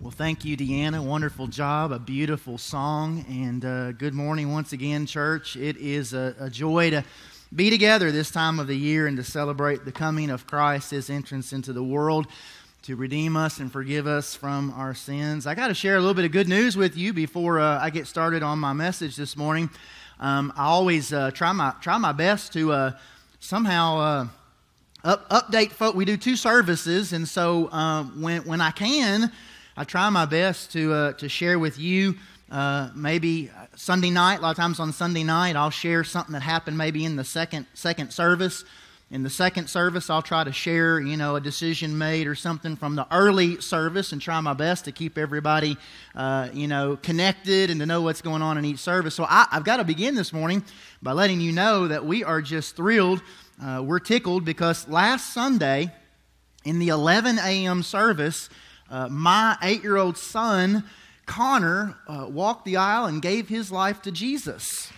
Well, thank you, Deanna. Wonderful job, a beautiful song, and uh, good morning once again, church. It is a, a, joy to be together this time of the year and to celebrate the coming of Christ, His entrance into the world to redeem us and forgive us from our sins. I got to share a little bit of good news with you before uh, I get started on my message this morning. Um, I always uh, try my try my best to uh, somehow uh, up, update folk. We do two services, and so uh, when when I can. I try my best to, uh, to share with you uh, maybe Sunday night. A lot of times on Sunday night, I'll share something that happened maybe in the second, second service. In the second service, I'll try to share, you know, a decision made or something from the early service and try my best to keep everybody, uh, you know, connected and to know what's going on in each service. So I, have got to begin this morning by letting you know that we are just thrilled. Uh, we're tickled because last Sunday in the 11 a.m. service, uh, my eight year old son, Connor, uh, walked the aisle and gave his life to Jesus.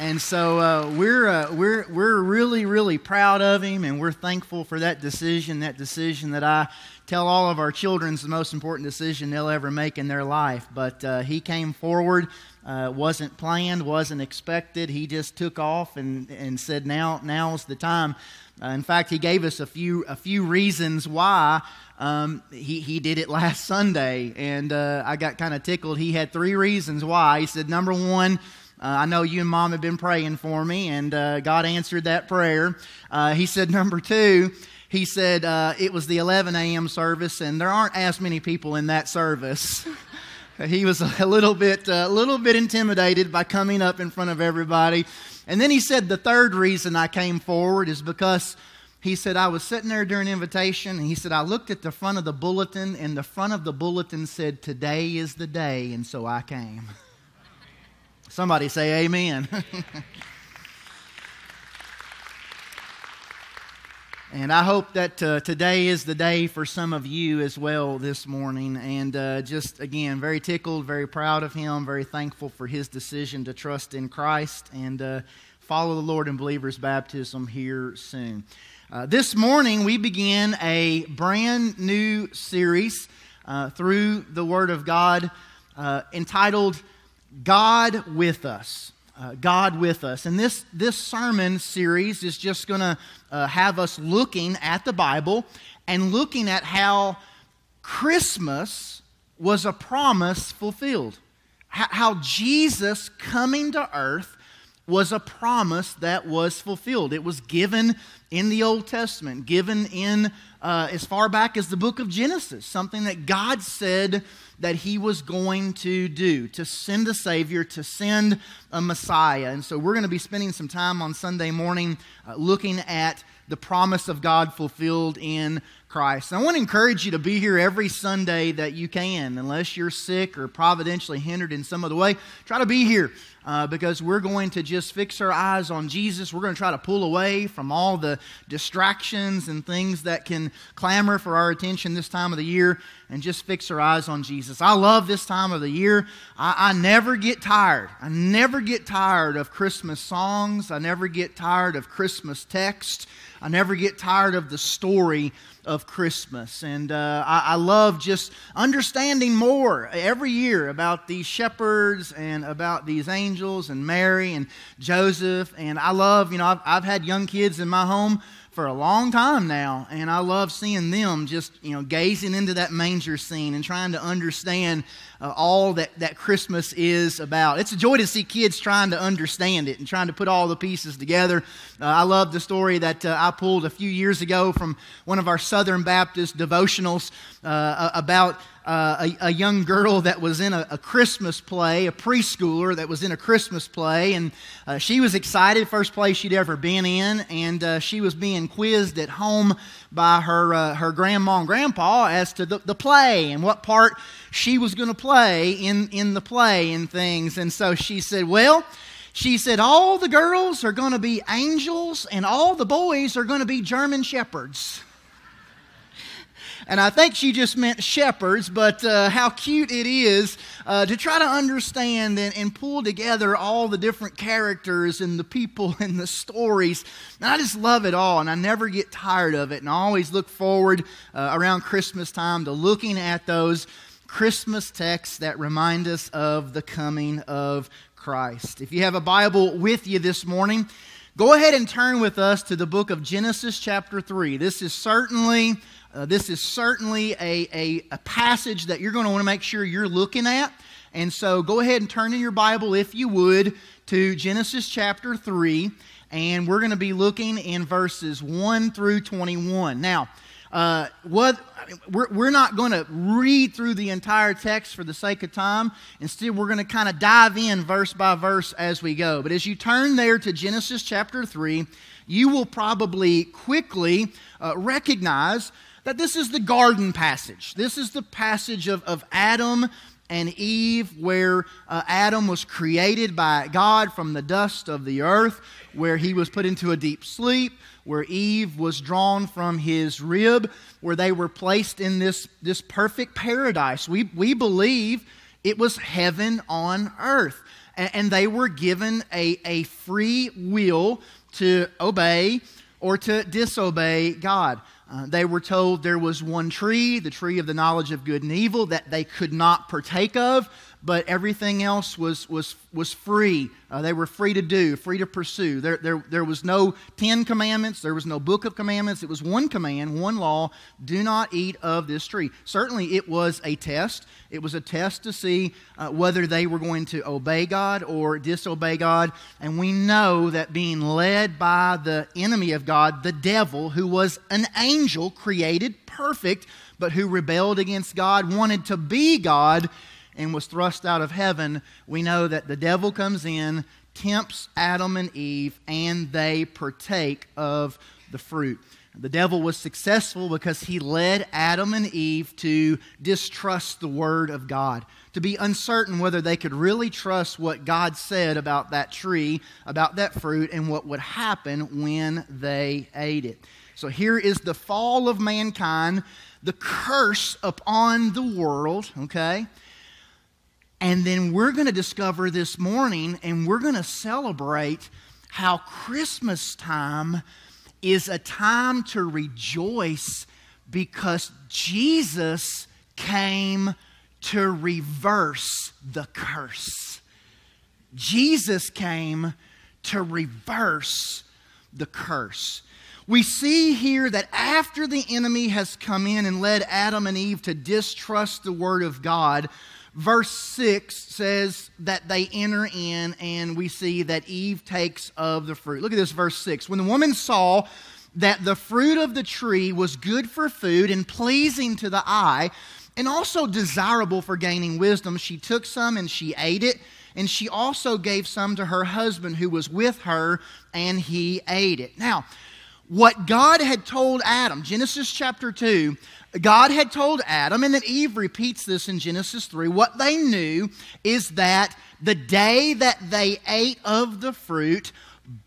And so uh, we're, uh, we're, we're really, really proud of him, and we're thankful for that decision, that decision that I tell all of our children is the most important decision they'll ever make in their life. But uh, he came forward, uh, wasn't planned, wasn't expected. He just took off and, and said, now, now's the time. Uh, in fact, he gave us a few, a few reasons why um, he, he did it last Sunday, and uh, I got kind of tickled. He had three reasons why. He said, number one, uh, I know you and mom have been praying for me, and uh, God answered that prayer. Uh, he said, number two, he said uh, it was the 11 a.m. service, and there aren't as many people in that service. he was a little bit, a little bit intimidated by coming up in front of everybody. And then he said, The third reason I came forward is because he said, I was sitting there during invitation, and he said, I looked at the front of the bulletin, and the front of the bulletin said, Today is the day, and so I came. Somebody say, Amen. And I hope that uh, today is the day for some of you as well this morning. And uh, just again, very tickled, very proud of him, very thankful for his decision to trust in Christ and uh, follow the Lord in believers' baptism here soon. Uh, this morning, we begin a brand new series uh, through the Word of God uh, entitled God with Us uh, God with us. And this, this sermon series is just going to uh, have us looking at the Bible and looking at how Christmas was a promise fulfilled. How, how Jesus coming to earth was a promise that was fulfilled. It was given in the Old Testament, given in uh, as far back as the book of Genesis, something that God said that he was going to do to send a Savior, to send a Messiah. And so we're going to be spending some time on Sunday morning uh, looking at the promise of God fulfilled in Christ. And I want to encourage you to be here every Sunday that you can, unless you're sick or providentially hindered in some other way. Try to be here uh, because we're going to just fix our eyes on Jesus. We're going to try to pull away from all the distractions and things that can clamor for our attention this time of the year and just fix our eyes on Jesus. I love this time of the year. I, I never get tired. I never get tired of Christmas songs, I never get tired of Christmas text. I never get tired of the story of Christmas. And uh, I, I, love just understanding more every year about these shepherds and about these angels and Mary and Joseph. And I love, you know, I've, I've had young kids in my home for a long time now, and I love seeing them just, you know, gazing into that manger scene and trying to understand uh, all that, that Christmas is about. It's a joy to see kids trying to understand it and trying to put all the pieces together. Uh, I love the story that uh, I pulled a few years ago from one of our Southern Baptist devotionals uh, about uh, a, a, young girl that was in a, a, Christmas play, a preschooler that was in a Christmas play, and uh, she was excited, first play she'd ever been in, and uh, she was being quizzed at home by her, uh, her grandma and grandpa as to the, the play and what part she was going to play in, in the play and things. And so she said, Well, she said, all the girls are going to be angels and all the boys are going to be German shepherds. And I think she just meant shepherds, but uh, how cute it is uh, to try to understand and, and, pull together all the different characters and the people and the stories. And I just love it all, and I never get tired of it. And I always look forward uh, around Christmas time to looking at those Christmas texts that remind us of the coming of Christ. If you have a Bible with you this morning, go ahead and turn with us to the book of Genesis, chapter 3. This is certainly. Uh, this is certainly a, a, a passage that you're going to want to make sure you're looking at. And so go ahead and turn in your Bible, if you would, to Genesis chapter 3. And we're going to be looking in verses 1 through 21. Now, uh, what we're, we're not going to read through the entire text for the sake of time. Instead, we're going to kind of dive in verse by verse as we go. But as you turn there to Genesis chapter 3, you will probably quickly uh, recognize that this is the garden passage. This is the passage of, of Adam and Eve, where uh, Adam was created by God from the dust of the earth, where he was put into a deep sleep where Eve was drawn from his rib, where they were placed in this, this perfect paradise. We, we believe it was heaven on earth. And, and they were given a, a free will to obey or to disobey God. Uh, they were told there was one tree, the tree of the knowledge of good and evil, that they could not partake of but everything else was, was, was free. Uh, they were free to do, free to pursue. There, there, there was no Ten Commandments, there was no Book of Commandments. It was one command, one law do not eat of this tree. Certainly, it was a test. It was a test to see uh, whether they were going to obey God or disobey God. And we know that being led by the enemy of God, the devil, who was an angel created perfect, but who rebelled against God, wanted to be God and was thrust out of heaven, we know that the devil comes in, tempts Adam and Eve, and they partake of the fruit. The devil was successful because he led Adam and Eve to distrust the word of God, to be uncertain whether they could really trust what God said about that tree, about that fruit, and what would happen when they ate it. So here is the fall of mankind, the curse upon the world, okay? And then we're going to discover this morning and we're going to celebrate how Christmas time is a time to rejoice because Jesus came to reverse the curse. Jesus came to reverse the curse. We see here that after the enemy has come in and led Adam and Eve to distrust the Word of God, verse 6 says that they enter in, and we see that Eve takes of the fruit. Look at this, verse 6. When the woman saw that the fruit of the tree was good for food and pleasing to the eye, and also desirable for gaining wisdom, she took some and she ate it. And she also gave some to her husband who was with her, and he ate it. Now, what God had told Adam, Genesis chapter 2, God had told Adam, and then Eve repeats this in Genesis 3. What they knew is that the day that they ate of the fruit,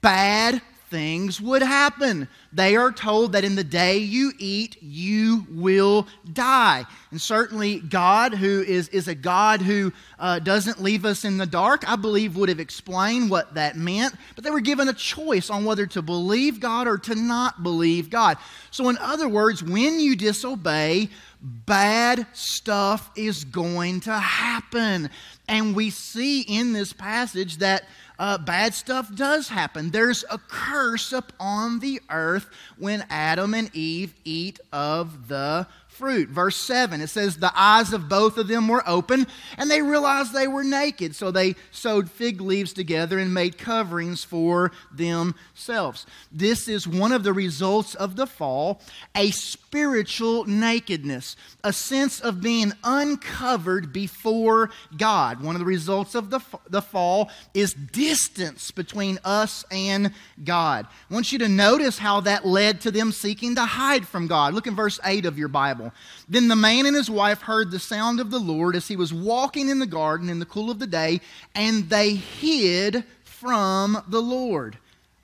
bad things would happen. They are told that in the day you eat, you will die. And certainly, God, who is, is a God who uh, doesn't leave us in the dark, I believe would have explained what that meant. But they were given a choice on whether to believe God or to not believe God. So, in other words, when you disobey, bad stuff is going to happen. And we see in this passage that uh, bad stuff does happen. There's a curse upon the earth when Adam and Eve eat of the fruit. Verse 7, it says, The eyes of both of them were open, and they realized they were naked. So they sewed fig leaves together and made coverings for themselves. This is one of the results of the fall a spiritual nakedness, a sense of being uncovered before God. One of the results of the, the fall is distance between us and God. I want you to notice how that led to them seeking to hide from God. Look in verse 8 of your Bible. Then the man and his wife heard the sound of the Lord as he was walking in the garden in the cool of the day, and they hid from the Lord.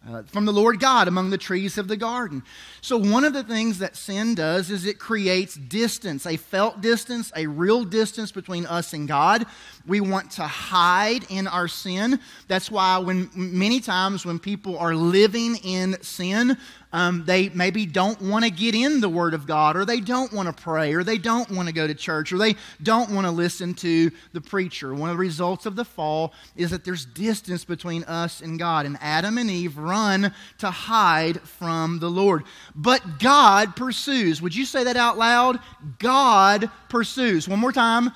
uh, from the Lord God among the trees of the garden. So, one of the things that sin does is it creates distance, a felt distance, a real distance between us and God. We want to hide in our sin. That's why, when many times when people are living in sin, um, they maybe don't want to get in the Word of God, or they don't want to pray, or they don't want to go to church, or they don't want to listen to the preacher. One of the results of the fall is that there's distance between us and God. And Adam and Eve run to hide from the Lord. But God pursues. Would you say that out loud? God pursues. One more time.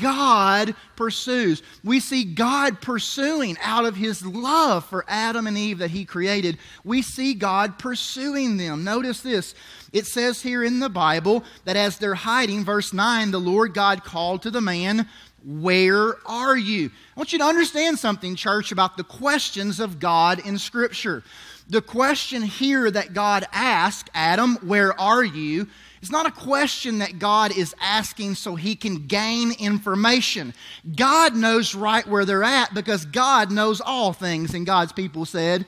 God pursues. We see God pursuing out of his love for Adam and Eve that he created. We see God pursuing them. Notice this. It says here in the Bible that as they're hiding, verse 9, the Lord God called to the man, Where are you? I want you to understand something, church, about the questions of God in Scripture. The question here that God asked Adam, Where are you? It's not a question that God is asking so he can gain information. God knows right where they're at because God knows all things. And God's people said,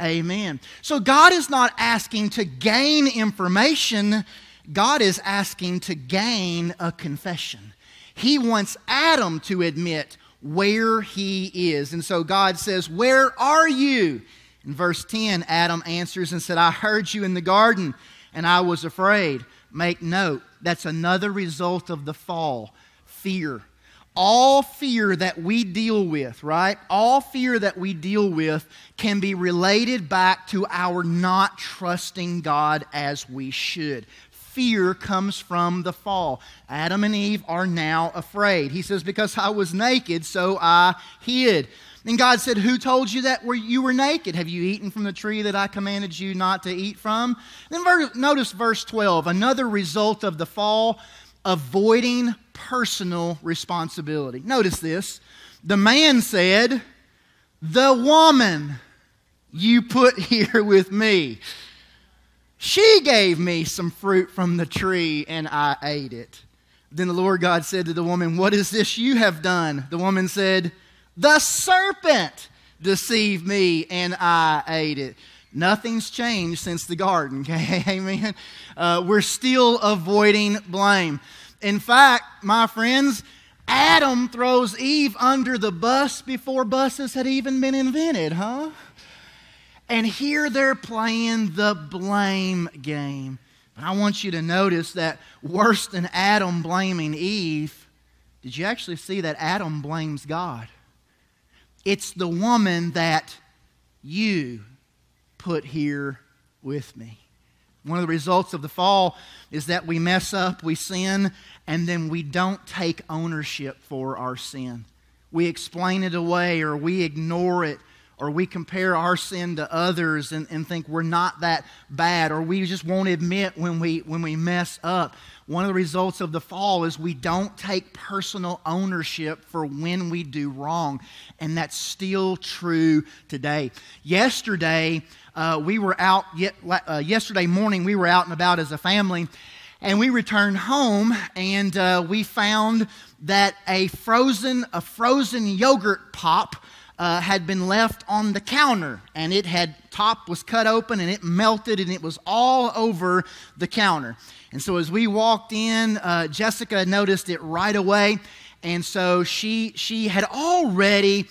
Amen. So God is not asking to gain information, God is asking to gain a confession. He wants Adam to admit where he is. And so God says, Where are you? In verse 10, Adam answers and said, I heard you in the garden, and I was afraid Make note, that's another result of the fall fear. All fear that we deal with, right? All fear that we deal with can be related back to our not trusting God as we should. Fear comes from the fall. Adam and Eve are now afraid. He says, Because I was naked, so I hid. And God said, Who told you that you were naked? Have you eaten from the tree that I commanded you not to eat from? Then notice verse 12, another result of the fall, avoiding personal responsibility. Notice this. The man said, The woman you put here with me. She gave me some fruit from the tree and I ate it. Then the Lord God said to the woman, What is this you have done? The woman said, the serpent deceived me and I ate it. Nothing's changed since the garden, okay? Amen. Uh, we're still avoiding blame. In fact, my friends, Adam throws Eve under the bus before buses had even been invented, huh? And here they're playing the blame game. But I want you to notice that worse than Adam blaming Eve, did you actually see that Adam blames God? It's the woman that you put here with me. One of the results of the fall is that we mess up, we sin, and then we don't take ownership for our sin. We explain it away or we ignore it or we compare our sin to others and, and think we're not that bad, or we just won't admit when we, when we mess up. One of the results of the fall is we don't take personal ownership for when we do wrong, and that's still true today. Yesterday, uh, we were out, uh, yesterday morning, we were out and about as a family, and we returned home, and uh, we found that a frozen, a frozen yogurt pop uh, had been left on the counter and it had top was cut open and it melted and it was all over the counter. And so as we walked in uh, jessica noticed it right away and so she she had already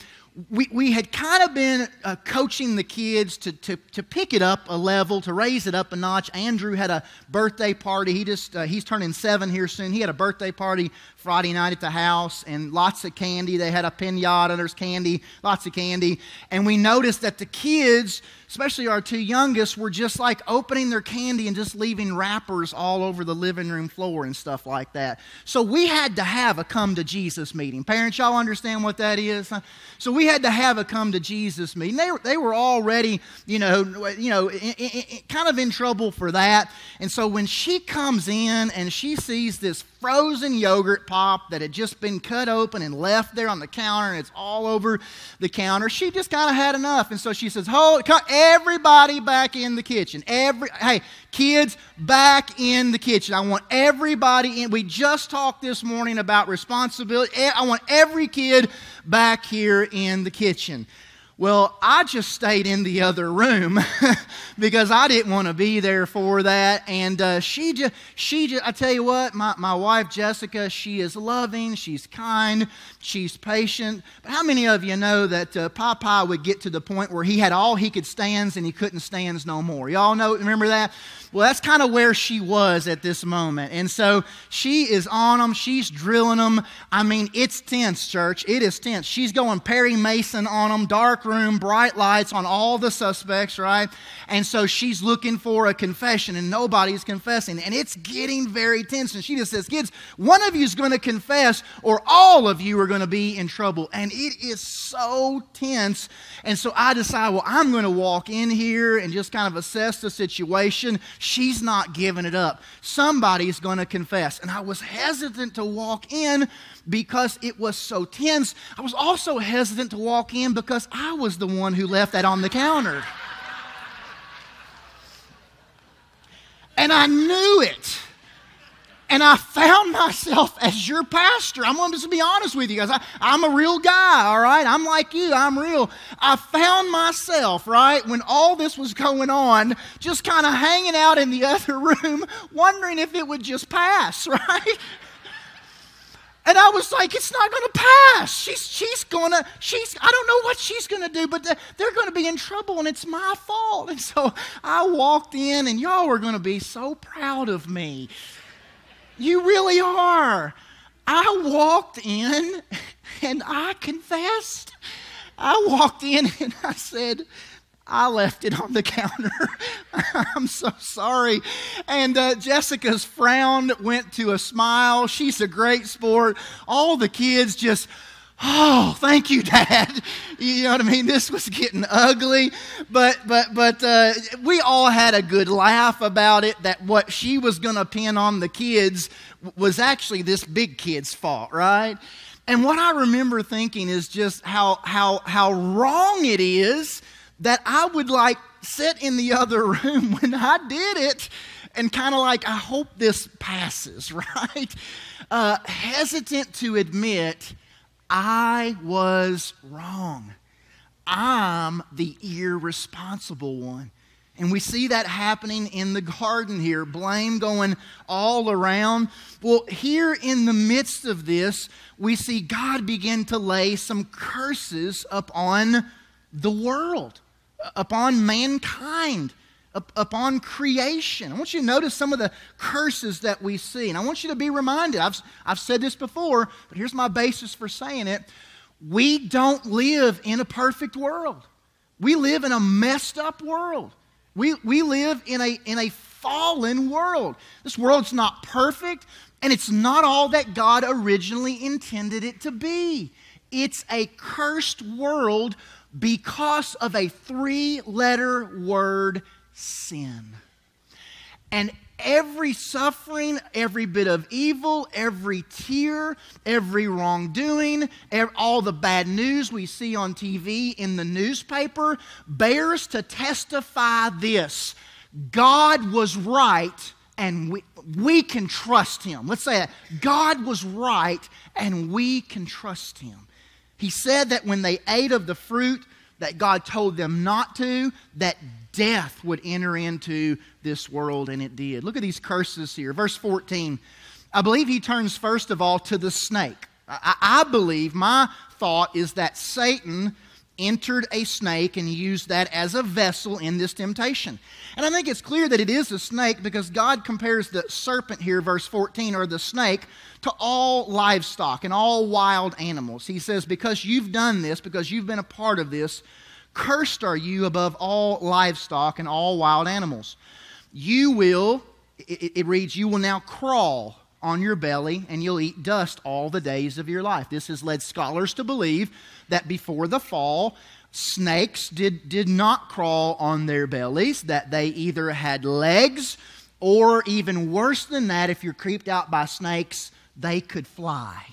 we, we had kind of been uh, coaching the kids to, to, to pick it up a level, to raise it up a notch. Andrew had a birthday party. He just, uh, he's turning seven here soon. He had a birthday party Friday night at the house and lots of candy. They had a pinata, there's candy, lots of candy. And we noticed that the kids, especially our two youngest, were just like opening their candy and just leaving wrappers all over the living room floor and stuff like that. So we had to have a come to Jesus meeting. Parents, y'all understand what that is? So we had to have a come to Jesus meeting. They, they were already, you know, you know, in, in, in, kind of in trouble for that. And so when she comes in and she sees this frozen yogurt pop that had just been cut open and left there on the counter and it's all over the counter. She just kind of had enough. And so she says, Hold, everybody back in the kitchen. Every, hey, kids, back in the kitchen. I want everybody in. We just talked this morning about responsibility. I want every kid back here in the kitchen. Well, I just stayed in the other room because I didn't want to be there for that. And uh, she just, she just, I tell you what, my, my wife Jessica, she is loving, she's kind, she's patient. But how many of you know that uh, Popeye would get to the point where he had all he could stands and he couldn't stands no more? Y'all know, remember that? Well, that's kind of where she was at this moment. And so she is on them. She's drilling them. I mean, it's tense, church. It is tense. She's going Perry Mason on them, dark room, bright lights on all the suspects, right? And so she's looking for a confession, and nobody's confessing. And it's getting very tense. And she just says, Kids, one of you is going to confess, or all of you are going to be in trouble. And it is so tense. And so I decide, well, I'm going to walk in here and just kind of assess the situation. She's not giving it up. Somebody's going to confess. And I was hesitant to walk in because it was so tense. I was also hesitant to walk in because I was the one who left that on the counter. And I knew it. And I found myself as your pastor. I'm going to just be honest with you guys. I, I'm a real guy, all right? I'm like you, I'm real. I found myself, right, when all this was going on, just kind of hanging out in the other room, wondering if it would just pass, right? And I was like, it's not going to pass. She's, she's going to, she's, I don't know what she's going to do, but they're going to be in trouble and it's my fault. And so I walked in and y'all were going to be so proud of me. You really are. I walked in and I confessed. I walked in and I said, I left it on the counter. I'm so sorry. And uh, Jessica's frown went to a smile. She's a great sport. All the kids just, oh, thank you, Dad. You know what I mean? This was getting ugly, but but but uh, we all had a good laugh about it. That what she was going to pin on the kids was actually this big kid's fault, right? And what I remember thinking is just how how how wrong it is that I would like sit in the other room when I did it and kind of like I hope this passes, right? Uh, hesitant to admit I was wrong. I'm the irresponsible one. And we see that happening in the garden here, blame going all around. Well, here in the midst of this, we see God begin to lay some curses upon the world, upon mankind, upon creation. I want you to notice some of the curses that we see. And I want you to be reminded, I've, I've said this before, but here's my basis for saying it. We don't live in a perfect world. We live in a messed up world. We, we live in a, in a fallen world. This world's not perfect, and it's not all that God originally intended it to be. It's a cursed world because of a three letter word sin. And every suffering, every bit of evil, every tear, every wrongdoing, all the bad news we see on TV, in the newspaper, bears to testify this God was right and we, we can trust him. Let's say that. God was right and we can trust him. He said that when they ate of the fruit that God told them not to, that death would enter into this world, and it did. Look at these curses here. Verse 14. I believe he turns first of all to the snake. I, I believe, my thought is that Satan entered a snake and used that as a vessel in this temptation. And I think it's clear that it is a snake because God compares the serpent here, verse 14, or the snake, to all livestock and all wild animals. He says, Because you've done this, because you've been a part of this, Cursed are you above all livestock and all wild animals. You will, it, it, reads, you will now crawl on your belly and you'll eat dust all the days of your life. This has led scholars to believe that before the fall, snakes did, did not crawl on their bellies, that they either had legs or even worse than that, if you're creeped out by snakes, they could fly.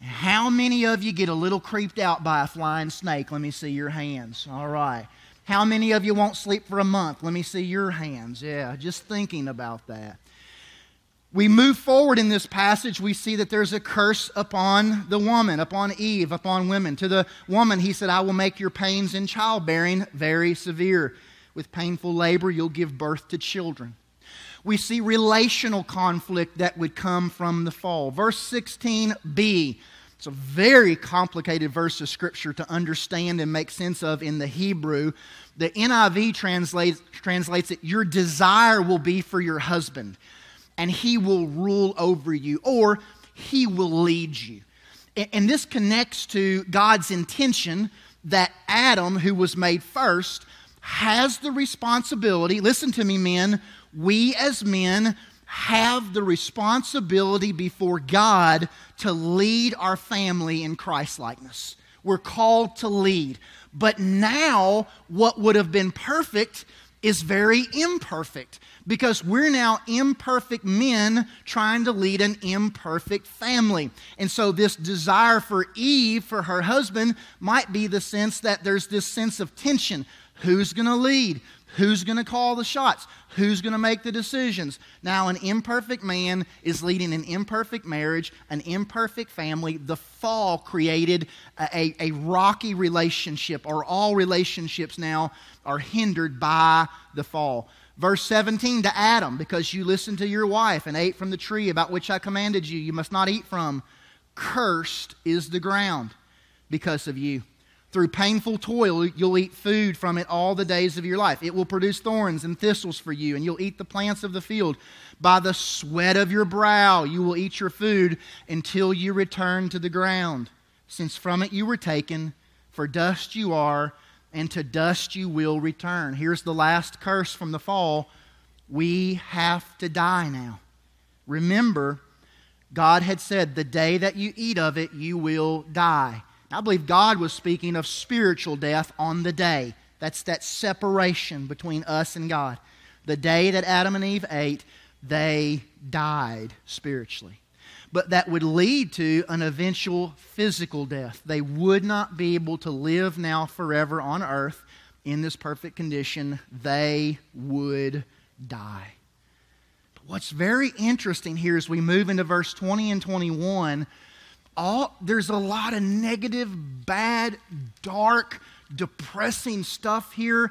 How many of you get a little creeped out by a flying snake? Let me see your hands. All right. How many of you won't sleep for a month? Let me see your hands. Yeah, just thinking about that. We move forward in this passage, we see that there's a curse upon the woman, upon Eve, upon women. To the woman, he said, I will make your pains in childbearing very severe. With painful labor, you'll give birth to children. We see relational conflict that would come from the fall. Verse 16b, it's a very complicated verse of Scripture to understand and make sense of in the Hebrew. The NIV translates, translates it, Your desire will be for your husband and he will rule over you, or he will lead you. And this connects to God's intention that Adam, who was made first, has the responsibility. Listen to me, men. We as men have the responsibility before God to lead our family in Christ likeness. We're called to lead. But now, what would have been perfect is very imperfect because we're now imperfect men trying to lead an imperfect family. And so, this desire for Eve, for her husband, might be the sense that there's this sense of tension. Who's going to lead? Who's going to call the shots? Who's going to make the decisions? Now, an imperfect man is leading an imperfect marriage, an imperfect family. The fall created a, a, rocky relationship, or all relationships now are hindered by the fall. Verse 17 to Adam, because you listened to your wife and ate from the tree about which I commanded you, you must not eat from. Cursed is the ground because of you. Through painful toil, you'll eat food from it all the days of your life. It will produce thorns and thistles for you, and you'll eat the plants of the field. By the sweat of your brow, you will eat your food until you return to the ground, since from it you were taken, for dust you are and to dust you will return. Here's the last curse from the fall we have to die now. Remember, God had said, The day that you eat of it, you will die. I believe God was speaking of spiritual death on the day. That's that separation between us and God. The day that Adam and Eve ate, they died spiritually but that would lead to an eventual physical death. They would not be able to live now forever on earth in this perfect condition. They would die. But what's very interesting here as we move into verse 20 and 21, all, there's a lot of negative, bad, dark, depressing stuff here.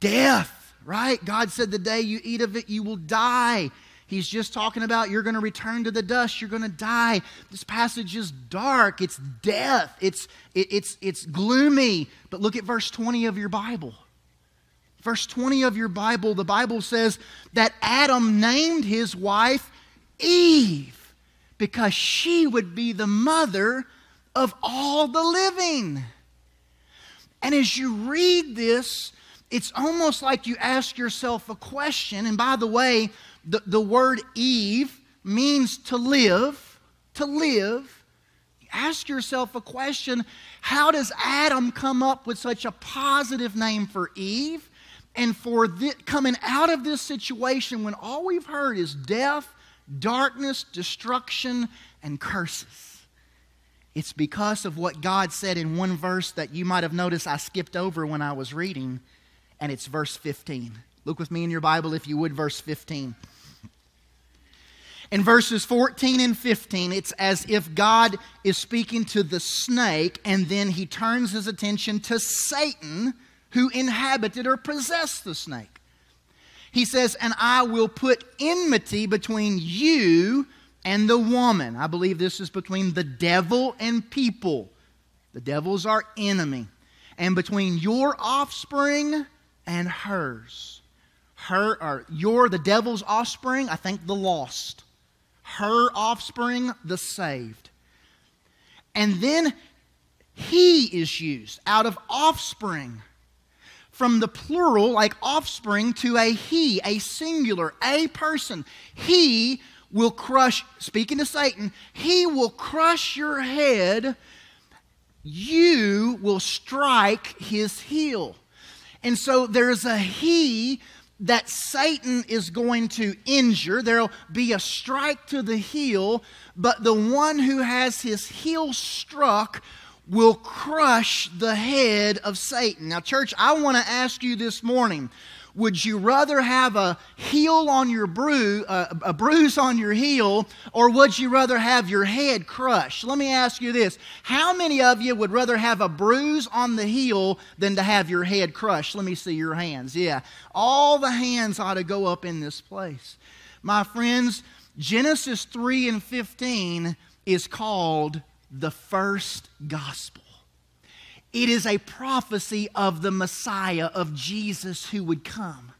Death, right? God said, The day you eat of it, you will die. He's just talking about you're going to return to the dust, you're going to die. This passage is dark, it's death, it's, it, it's, it's gloomy. But look at verse 20 of your Bible. Verse 20 of your Bible, the Bible says that Adam named his wife Eve because she would be the mother of all the living. And as you read this, it's almost like you ask yourself a question. And by the way, the, the word Eve means to live, to live. Ask yourself a question how does Adam come up with such a positive name for Eve? And for coming out of this situation when all we've heard is death, darkness, destruction, and curses. It's because of what God said in one verse that you might have noticed I skipped over when I was reading, and it's verse 15. Look with me in your Bible, if you would, verse 15. In verses 14 and 15, it's as if God is speaking to the snake, and then he turns his attention to Satan, who inhabited or possessed the snake. He says, And I will put enmity between you and the woman. I believe this is between the devil and people. The devil's our enemy. And between your offspring and hers. Her or you're the devil's offspring, I think the lost her offspring, the saved. And then he is used out of offspring. From the plural, like offspring, to a he, a singular, a person. He will crush, speaking to Satan, he will crush your head. You will strike his heel. And so there's a he that Satan is going to injure. There'll be a strike to the heel, but the one who has his heel struck will crush the head of Satan. Now, church, I want to ask you this morning would you rather have a heel on your bruise, uh, a bruise on your heel, or would you rather have your head crushed? Let me ask you this: How many of you would rather have a bruise on the heel than to have your head crushed? Let me see your hands. Yeah, all the hands ought to go up in this place, my friends. Genesis three and fifteen is called the first gospel. It is a prophecy of the Messiah, of Jesus who would come.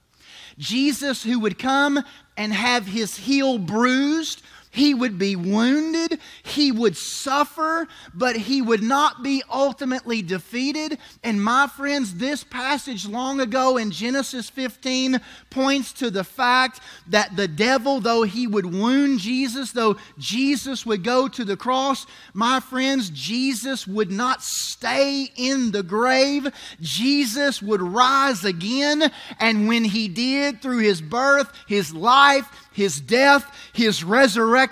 Jesus who would come and have his heel bruised, he would be wounded, he would suffer, but he would not be ultimately defeated. And my friends, this passage long ago in Genesis 15 points to the fact that the devil, though he would wound Jesus, though Jesus would go to the cross, my friends, Jesus would not stay in the grave. Jesus would rise again. And when he did, through his birth, his life, his death, his resurrection,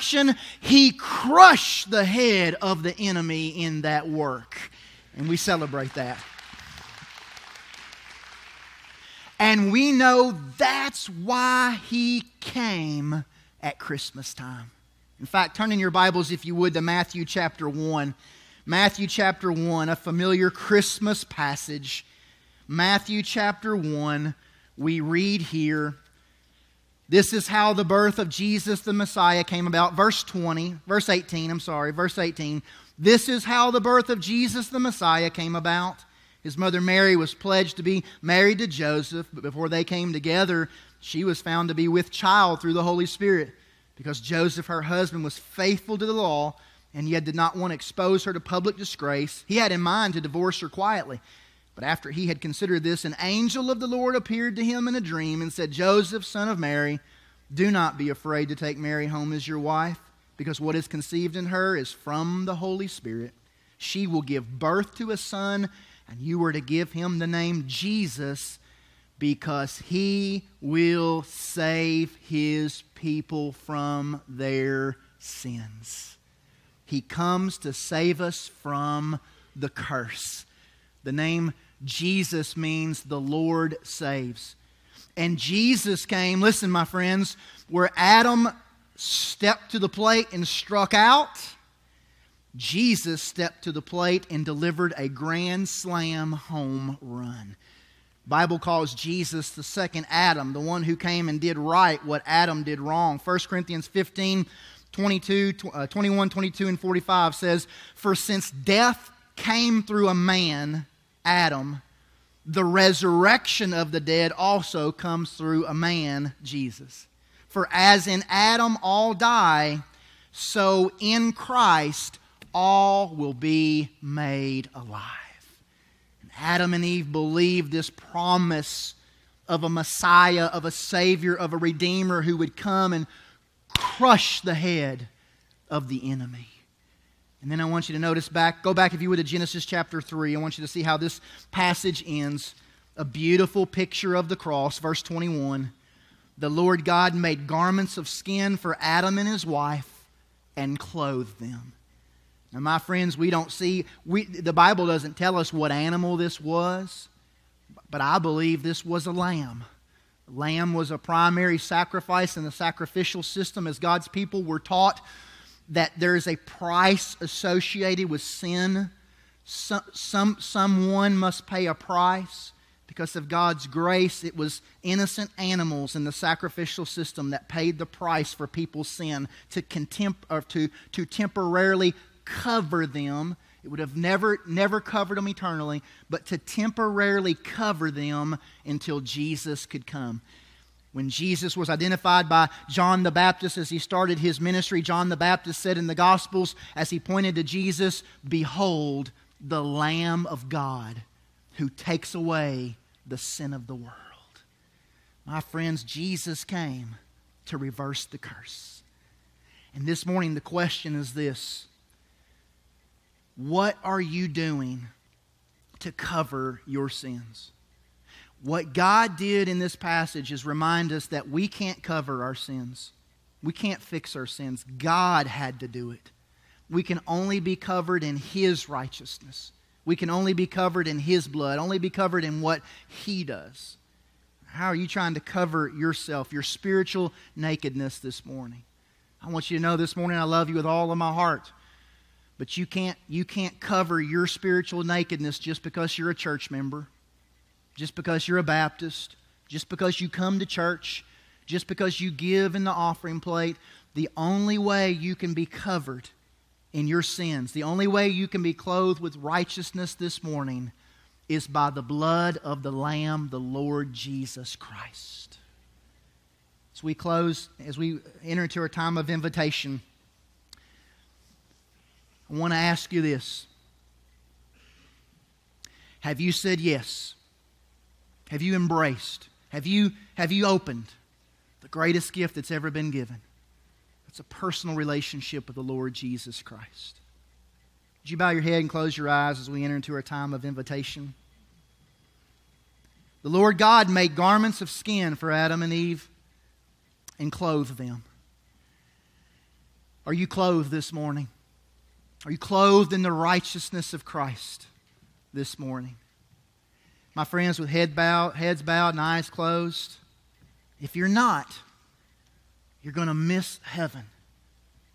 he crushed the head of the enemy in that work. And we celebrate that. And we know that's why he came at Christmas time. In fact, turn in your Bibles, if you would, to Matthew chapter 1. Matthew chapter 1, a familiar Christmas passage. Matthew chapter 1, we read here this is how the birth of Jesus the Messiah came about. Verse 20, verse 18, I'm sorry, verse 18. This is how the birth of Jesus the Messiah came about. His mother Mary was pledged to be married to Joseph, but before they came together, she was found to be with child through the Holy Spirit because Joseph, her husband, was faithful to the law and yet did not want to expose her to public disgrace. He had in mind to divorce her quietly. But after he had considered this, an angel of the Lord appeared to him in a dream and said, Joseph, son of Mary, do not be afraid to take Mary home as your wife, because what is conceived in her is from the Holy Spirit. She will give birth to a son, and you are to give him the name Jesus, because he will save his people from their sins. He comes to save us from the curse. The name Jesus means the Lord saves. And Jesus came, listen, my friends, where Adam stepped to the plate and struck out, Jesus stepped to the plate and delivered a grand slam home run. Bible calls Jesus the second Adam, the one who came and did right what Adam did wrong. 1 Corinthians 15, 22, uh, 21, 22, and 45 says, For since death came through a man, Adam, the resurrection of the dead also comes through a man, Jesus. For as in Adam all die, so in Christ all will be made alive. And Adam and Eve believed this promise of a Messiah, of a Savior, of a Redeemer who would come and crush the head of the enemy. And then I want you to notice back, go back if you would to Genesis chapter 3. I want you to see how this passage ends. A beautiful picture of the cross, verse 21. The Lord God made garments of skin for Adam and his wife and clothed them. Now, my friends, we don't see, we, the Bible doesn't tell us what animal this was, but I believe this was a lamb. Lamb was a primary sacrifice in the sacrificial system as God's people were taught that there's a price associated with sin. Some, some, someone must pay a price. Because of God's grace, it was innocent animals in the sacrificial system that paid the price for people's sin to, contemp- or to, to temporarily cover them. It would have never, never covered them eternally, but to temporarily cover them until Jesus could come. When Jesus was identified by John the Baptist as he started his ministry, John the Baptist said in the Gospels, as he pointed to Jesus, Behold, the Lamb of God who takes away the sin of the world. My friends, Jesus came to reverse the curse. And this morning, the question is this What are you doing to cover your sins? What God did in this passage is remind us that we can't cover our sins. We can't fix our sins. God had to do it. we can only be covered in His righteousness. We can only be covered in His blood, only be covered in what He does. How are you trying to cover yourself, your spiritual nakedness this morning? I want you to know this morning I love you with all of my heart. But you can't, you can't cover your spiritual nakedness just because you're a church member, just because you're a Baptist, just because you come to church, just because you give in the offering plate. The only way you can be covered in your sins, the only way you can be clothed with righteousness this morning is by the blood of the Lamb, the Lord Jesus Christ. As we close, as we enter into our time of invitation, I want to ask you this Have you said yes? Have you embraced? Have you, have you opened the greatest gift that's ever been given? It's a personal relationship with the Lord Jesus Christ. Would you bow your head and close your eyes as we enter into our time of invitation? The Lord God made garments of skin for Adam and Eve and clothed them. Are you clothed this morning? Are you clothed in the righteousness of Christ this morning? My friends, with head bow, heads bowed and eyes closed, if you're not, you're going to miss heaven.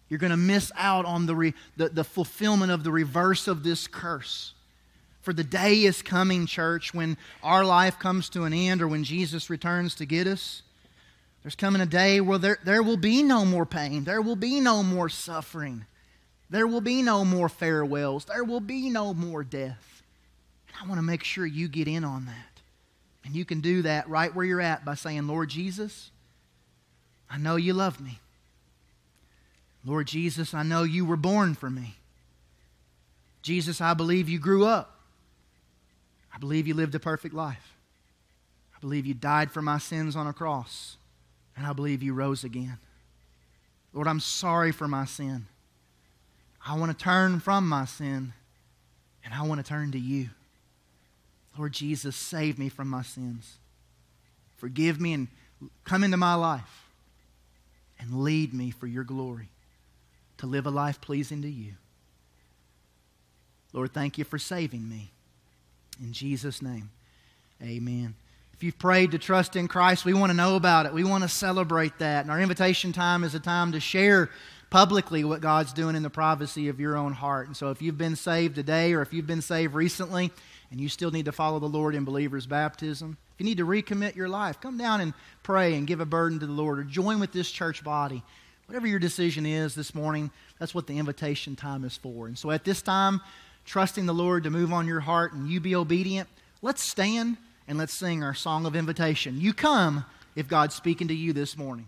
You're going to miss out on the, re, the, the fulfillment of the reverse of this curse. For the day is coming, church, when our life comes to an end or when Jesus returns to get us. There's coming a day where there, there will be no more pain. There will be no more suffering. There will be no more farewells. There will be no more death. I want to make sure you get in on that. And you can do that right where you're at by saying, Lord Jesus, I know you love me. Lord Jesus, I know you were born for me. Jesus, I believe you grew up. I believe you lived a perfect life. I believe you died for my sins on a cross. And I believe you rose again. Lord, I'm sorry for my sin. I want to turn from my sin and I want to turn to you. Lord Jesus, save me from my sins. Forgive me and come into my life and lead me for your glory to live a life pleasing to you. Lord, thank you for saving me. In Jesus' name, amen. If you've prayed to trust in Christ, we want to know about it. We want to celebrate that. And our invitation time is a time to share publicly what God's doing in the privacy of your own heart. And so if you've been saved today or if you've been saved recently and you still need to follow the Lord in believer's baptism, if you need to recommit your life, come down and pray and give a burden to the Lord or join with this church body. Whatever your decision is this morning, that's what the invitation time is for. And so at this time, trusting the Lord to move on your heart and you be obedient, let's stand and let's sing our song of invitation. You come if God's speaking to you this morning.